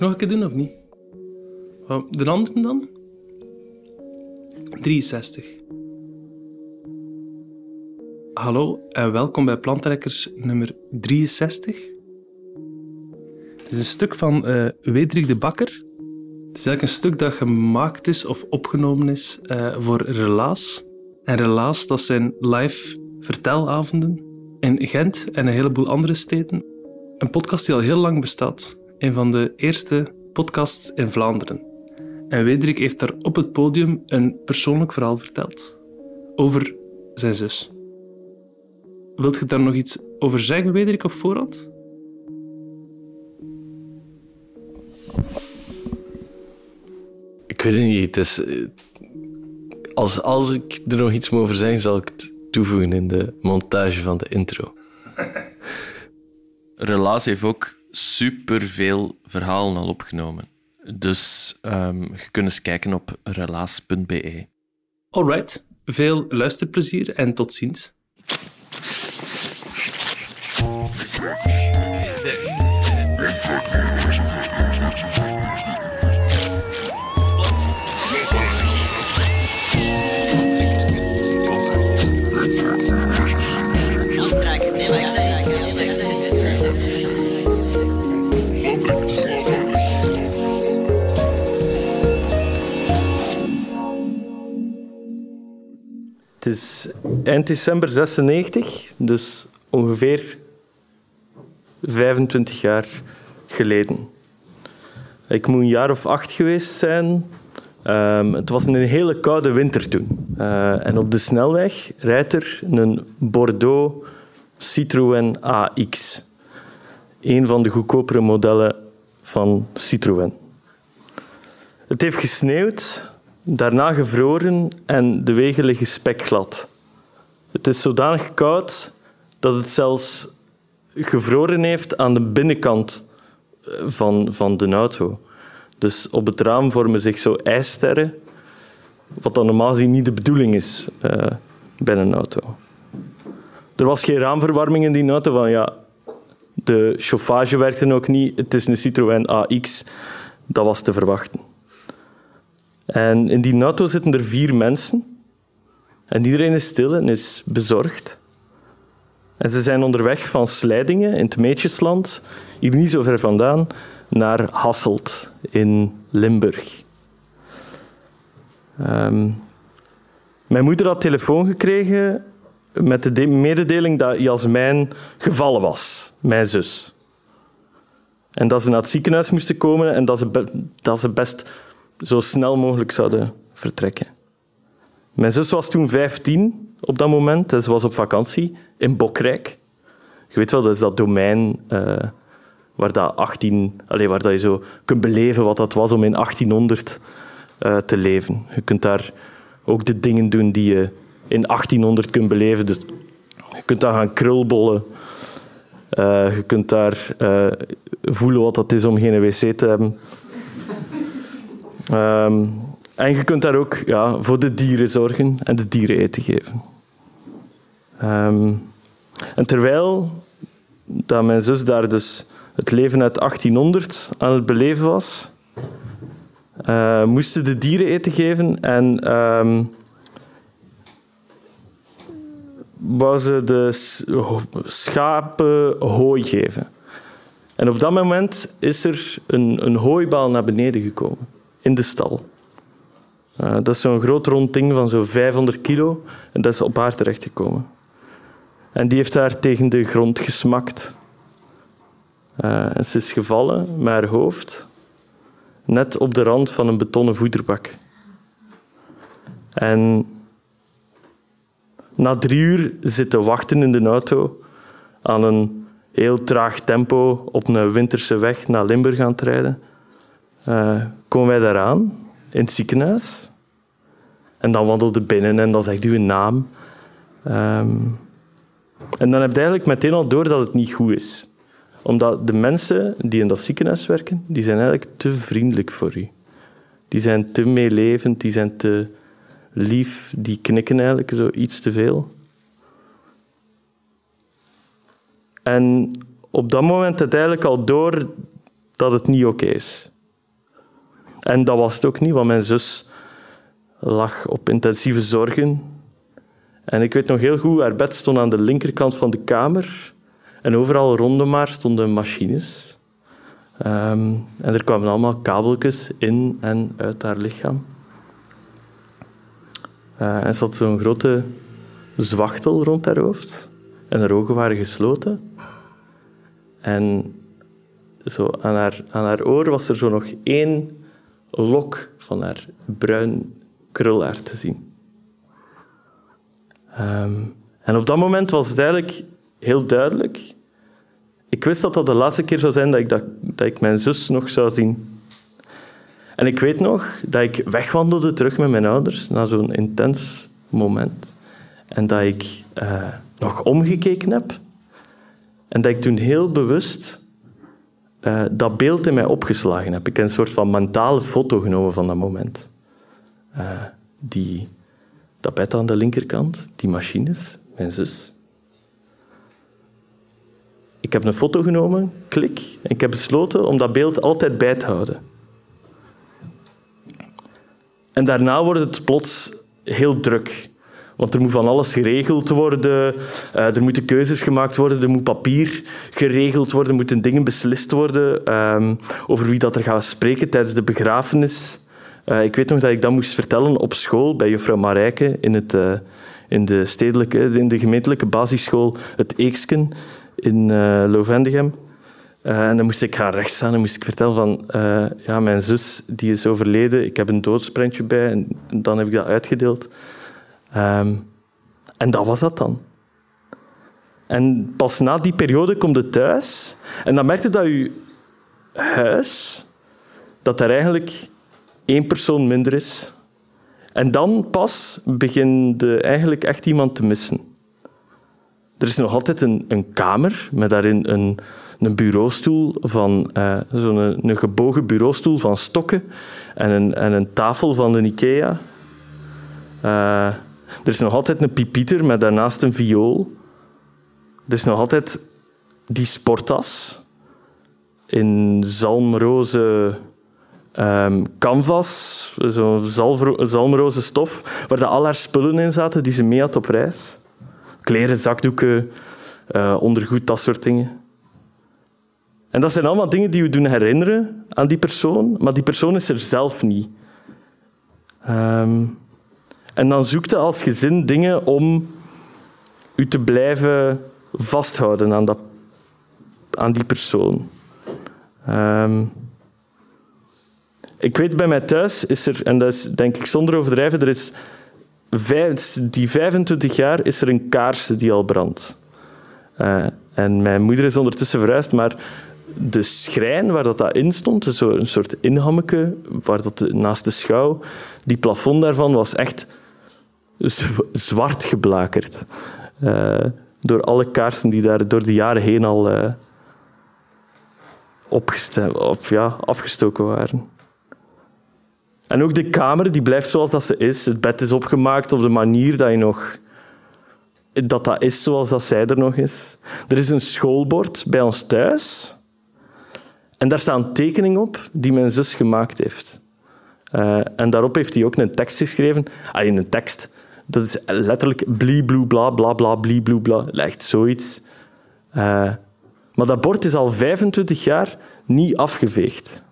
nog een keer doen of niet? De andere dan? 63. Hallo en welkom bij Plantrekkers nummer 63. Het is een stuk van uh, Wedrik de Bakker. Het is eigenlijk een stuk dat gemaakt is of opgenomen is uh, voor Relaas. En Relaas, dat zijn live vertelavonden in Gent en een heleboel andere steden. Een podcast die al heel lang bestaat. Een van de eerste podcasts in Vlaanderen. En Wederik heeft daar op het podium een persoonlijk verhaal verteld. Over zijn zus. Wilt je daar nog iets over zeggen, Wederik, op voorhand? Ik weet het niet. Het is, eh, als, als ik er nog iets over zeggen, zal ik het toevoegen in de montage van de intro. Relaas heeft ook superveel verhalen al opgenomen. Dus um, je kunt eens kijken op relaas.be. Alright, veel luisterplezier en tot ziens. Het is eind december 96, dus ongeveer 25 jaar geleden. Ik moet een jaar of acht geweest zijn. Um, het was een hele koude winter toen. Uh, en op de snelweg rijdt er een Bordeaux Citroën AX. Een van de goedkopere modellen van Citroën. Het heeft gesneeuwd daarna gevroren en de wegen liggen spekglad. Het is zodanig koud dat het zelfs gevroren heeft aan de binnenkant eh, van, van de auto. Dus op het raam vormen zich zo ijssterren, wat dan normaal gezien niet de bedoeling is uh, bij een auto. Er was geen raamverwarming in die auto, van ja, de chauffage werkte ook niet. Het is een Citroën AX, dat was te verwachten. En in die auto zitten er vier mensen. En iedereen is stil en is bezorgd. En ze zijn onderweg van Slijdingen in het Meetjesland, hier niet zo ver vandaan, naar Hasselt in Limburg. Ehm, mijn moeder had telefoon gekregen met de mededeling dat Jasmijn gevallen was, mijn zus. En dat ze naar het ziekenhuis moesten komen en dat ze, dat ze best zo snel mogelijk zouden vertrekken. Mijn zus was toen 15 op dat moment en ze was op vakantie in Bokrijk. Je weet wel, dat is dat domein uh, waar, dat 18, allez, waar dat je zo kunt beleven wat dat was om in 1800 uh, eh, te leven. Je kunt daar ook de dingen doen die je in 1800 kunt beleven. Dus je kunt daar gaan krulbollen. Uh, je kunt daar voelen wat dat is om geen wc te hebben. Um, en je kunt daar ook ja, voor de dieren zorgen en de dieren eten geven. Um, en terwijl dat mijn zus daar dus het leven uit 1800 aan het beleven was, uh, moesten de dieren eten geven en um, ze de schapen hooi geven. En op dat moment is er een, een hooibaal naar beneden gekomen in de stal. Uh, dat is zo'n groot rond ding van zo'n 500 kilo en dat is op haar terechtgekomen. En die heeft haar tegen de grond gesmakt. Uh, en ze is gevallen met haar hoofd net op de rand van een betonnen voederbak. En na drie uur zitten wachten in de auto aan een heel traag tempo op een winterse weg naar Limburg aan het rijden uh, komen wij daaraan, in het ziekenhuis. En dan wandelde binnen en dan zegt u een naam. Um, en dan heb je eigenlijk meteen al door dat het niet goed is. Omdat de mensen die in dat ziekenhuis werken, die zijn eigenlijk te vriendelijk voor u. Die zijn te meelevend, die zijn te lief, die knikken eigenlijk zo iets te veel. En op dat moment het eigenlijk al door dat het niet oké is. En dat was het ook niet, want mijn zus lag op intensieve zorgen. En ik weet nog heel goed, haar bed stond aan de linkerkant van de kamer. En overal rondom haar stonden machines. Ehm, en er kwamen allemaal kabeltjes in en uit haar lichaam. Uh, en ze had zo'n grote zwachtel rond haar hoofd. En haar ogen waren gesloten. En zo aan, haar, aan haar oor was er zo nog één lok van haar bruin krulhaar te zien. Ehm, en op dat moment was het eigenlijk heel duidelijk. Ik wist dat dat de laatste keer zou zijn dat ik, dat, dat ik mijn zus nog zou zien. En ik weet nog dat ik wegwandelde terug met mijn ouders na zo'n intens moment. En dat ik uh, nog omgekeken heb. En dat ik toen heel bewust uh, dat beeld in mij opgeslagen heb. Ik een soort van mentale foto genomen van dat moment. Uh, die, dat bed aan de linkerkant, die machines, mijn zus. Ik heb een foto genomen, klik, en ik heb besloten om dat beeld altijd bij te houden. En daarna wordt het plots heel druk. Want er moet van alles geregeld worden, uh, er moeten keuzes gemaakt worden, er moet papier geregeld worden, er moeten dingen beslist worden um, over wie dat er gaat spreken tijdens de begrafenis. Uh, ik weet nog dat ik dat moest vertellen op school bij juffrouw Marijke in, het, uh, in, de stedelijke, in de gemeentelijke basisschool Het Eeksken in uh, Lovendegem. en dan moest ik gaan rechtstaan en moest ik vertellen van ja, mijn zus die is overleden, ik heb een doodsprentje bij en dan heb ik dat uitgedeeld. Um, en dat was dat dan. En pas na die periode komt het thuis en dan merkte dat je huis, dat er eigenlijk één persoon minder is. En dan pas begint eigenlijk echt iemand te missen. Er is nog altijd een, een kamer met daarin een, een bureaustoel van uh, zo'n een, gebogen bureaustoel van stokken en een, en een tafel van de Ikea. Uh, er is nog altijd een pipieter met daarnaast een viool. Er is nog altijd die sporttas in zalmroze um, canvas, zo'n zalmroze stof, waar de al haar spullen in zaten die ze mee had op reis. Kleren, zakdoeken, uh, ondergoed, dat soort dingen. En dat zijn allemaal dingen die u doen herinneren aan die persoon, maar die persoon is er zelf niet. Um, en dan zoekt je als gezin dingen om u te blijven vasthouden aan, dat, aan die persoon. Um, ik weet bij mij thuis is er, en dat is denk ik zonder overdrijven, er is die 25 jaar is er een kaars die al brandt. Uh, en mijn moeder is ondertussen verhuisd, maar de schrijn waar dat, in stond, zo een soort inhammeke, waar dat naast de schouw, die plafond daarvan was echt zwart geblakerd. Uh, door alle kaarsen die daar door de jaren heen al uh, ja, afgestoken waren. En ook de kamer die blijft zoals dat ze is. Het bed is opgemaakt op de manier dat je nog... Dat dat is zoals dat zij er nog is. Er is een schoolbord bij ons thuis. En daar staat een op die mijn zus gemaakt heeft. Uh, en daarop heeft hij ook een tekst geschreven. Alleen een tekst. Dat is letterlijk blie, bloe, bla, bla, bla, blie, bloe, bla. Echt zoiets. Uh, maar dat bord is al 25 jaar niet afgeveegd.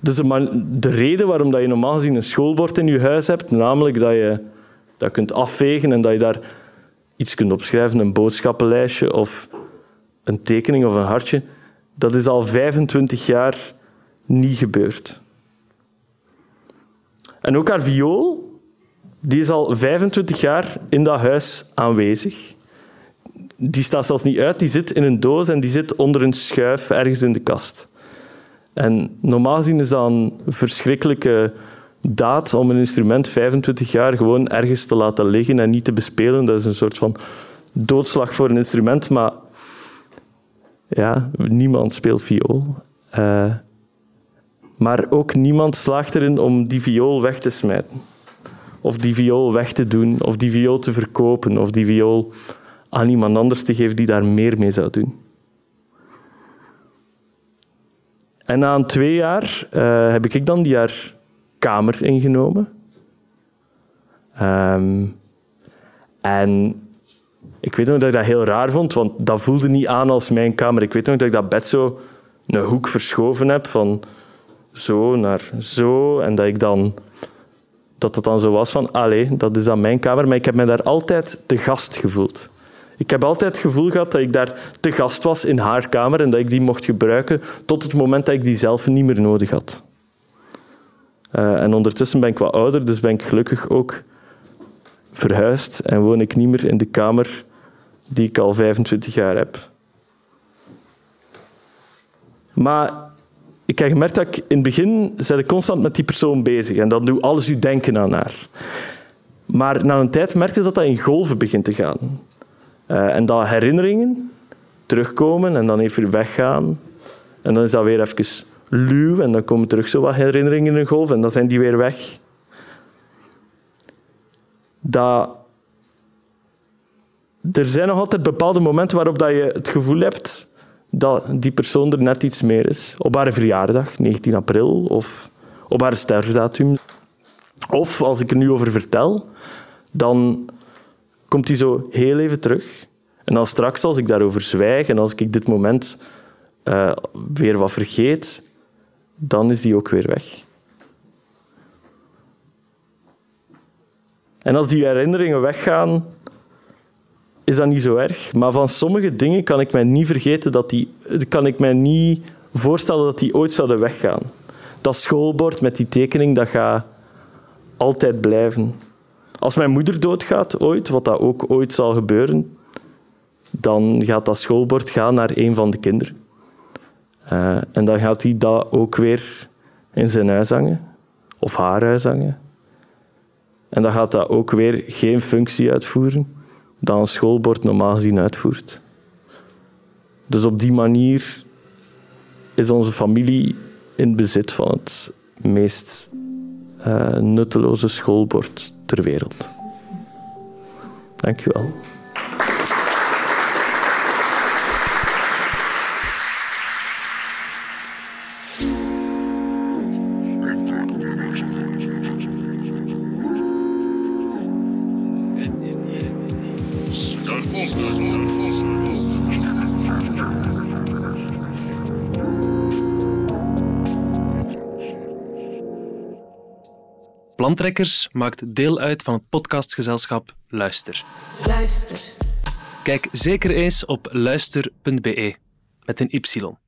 Dus de, reden waarom dat je normaal gezien een schoolbord in je huis hebt, namelijk dat je dat kunt afvegen en dat je daar iets kunt opschrijven, een boodschappenlijstje of een tekening of een hartje, dat is al 25 jaar niet gebeurd. En ook haar viool, die is al 25 jaar in dat huis aanwezig. Die staat zelfs niet uit, die zit in een doos en die zit onder een schuif ergens in de kast. En normaal gezien is dat een verschrikkelijke daad om een instrument 25 jaar gewoon ergens te laten liggen en niet te bespelen. Dat is een soort van doodslag voor een instrument, maar ja, niemand speelt viool. Uh, maar ook niemand slaagt erin om die viool weg te smijten. Of die viool weg te doen, of die viool te verkopen, of die viool aan iemand anders te geven die daar meer mee zou doen. En na een twee jaar eh, heb ik dan die haar kamer ingenomen. Ehm, en ik weet nog dat ik dat heel raar vond, want dat voelde niet aan als mijn kamer. Ik weet nog dat ik dat bed zo een hoek verschoven heb, van zo naar zo. En dat ik dan... Dat het dan zo was van, allee, dat is dan mijn kamer. Maar ik heb me daar altijd te gast gevoeld. Ik heb altijd het gevoel gehad dat ik daar te gast was in haar kamer en dat ik die mocht gebruiken tot het moment dat ik die zelf niet meer nodig had. Uh, en ondertussen ben ik wat ouder, dus ben ik gelukkig ook verhuisd en woon ik niet meer in de kamer die ik al 25 jaar heb. Maar ik heb gemerkt dat ik in het begin ik constant met die persoon bezig en dan doe alles u denken aan haar. Maar na een tijd merkte dat dat in golven begint te gaan. Uh, en dat herinneringen terugkomen en dan even weggaan. En dan is dat weer even luw en dan komen terug zo wat herinneringen in een golf en dan zijn die weer weg. Dat er zijn nog altijd bepaalde momenten waarop dat je het gevoel hebt dat die persoon er net iets meer is. Op haar verjaardag, 19 april, of op haar sterfdatum. Of, als ik er nu over vertel, dan komt die zo heel even terug. En dan straks, als ik daarover zwijg en als ik dit moment uh, weer wat vergeet, dan is die ook weer weg. En als die herinneringen weggaan, is dat niet zo erg. Maar van sommige dingen kan ik mij niet vergeten dat die, kan ik mij niet voorstellen dat die ooit zouden weggaan. Dat schoolbord met die tekening, dat gaat altijd blijven. Als mijn moeder doodgaat ooit, wat dat ook ooit zal gebeuren, dan gaat dat schoolbord gaan naar een van de kinderen. Uh, en dan gaat hij dat ook weer in zijn huis hangen, of haar huis hangen. En dan gaat dat ook weer geen functie uitvoeren dat een schoolbord normaal gezien uitvoert. Dus op die manier is onze familie in bezit van het meest uh, nutteloze schoolbord ter wereld. Dank Plantrekkers maakt deel uit van het podcastgezelschap Luister. Luister. Kijk zeker eens op luister.be met een y.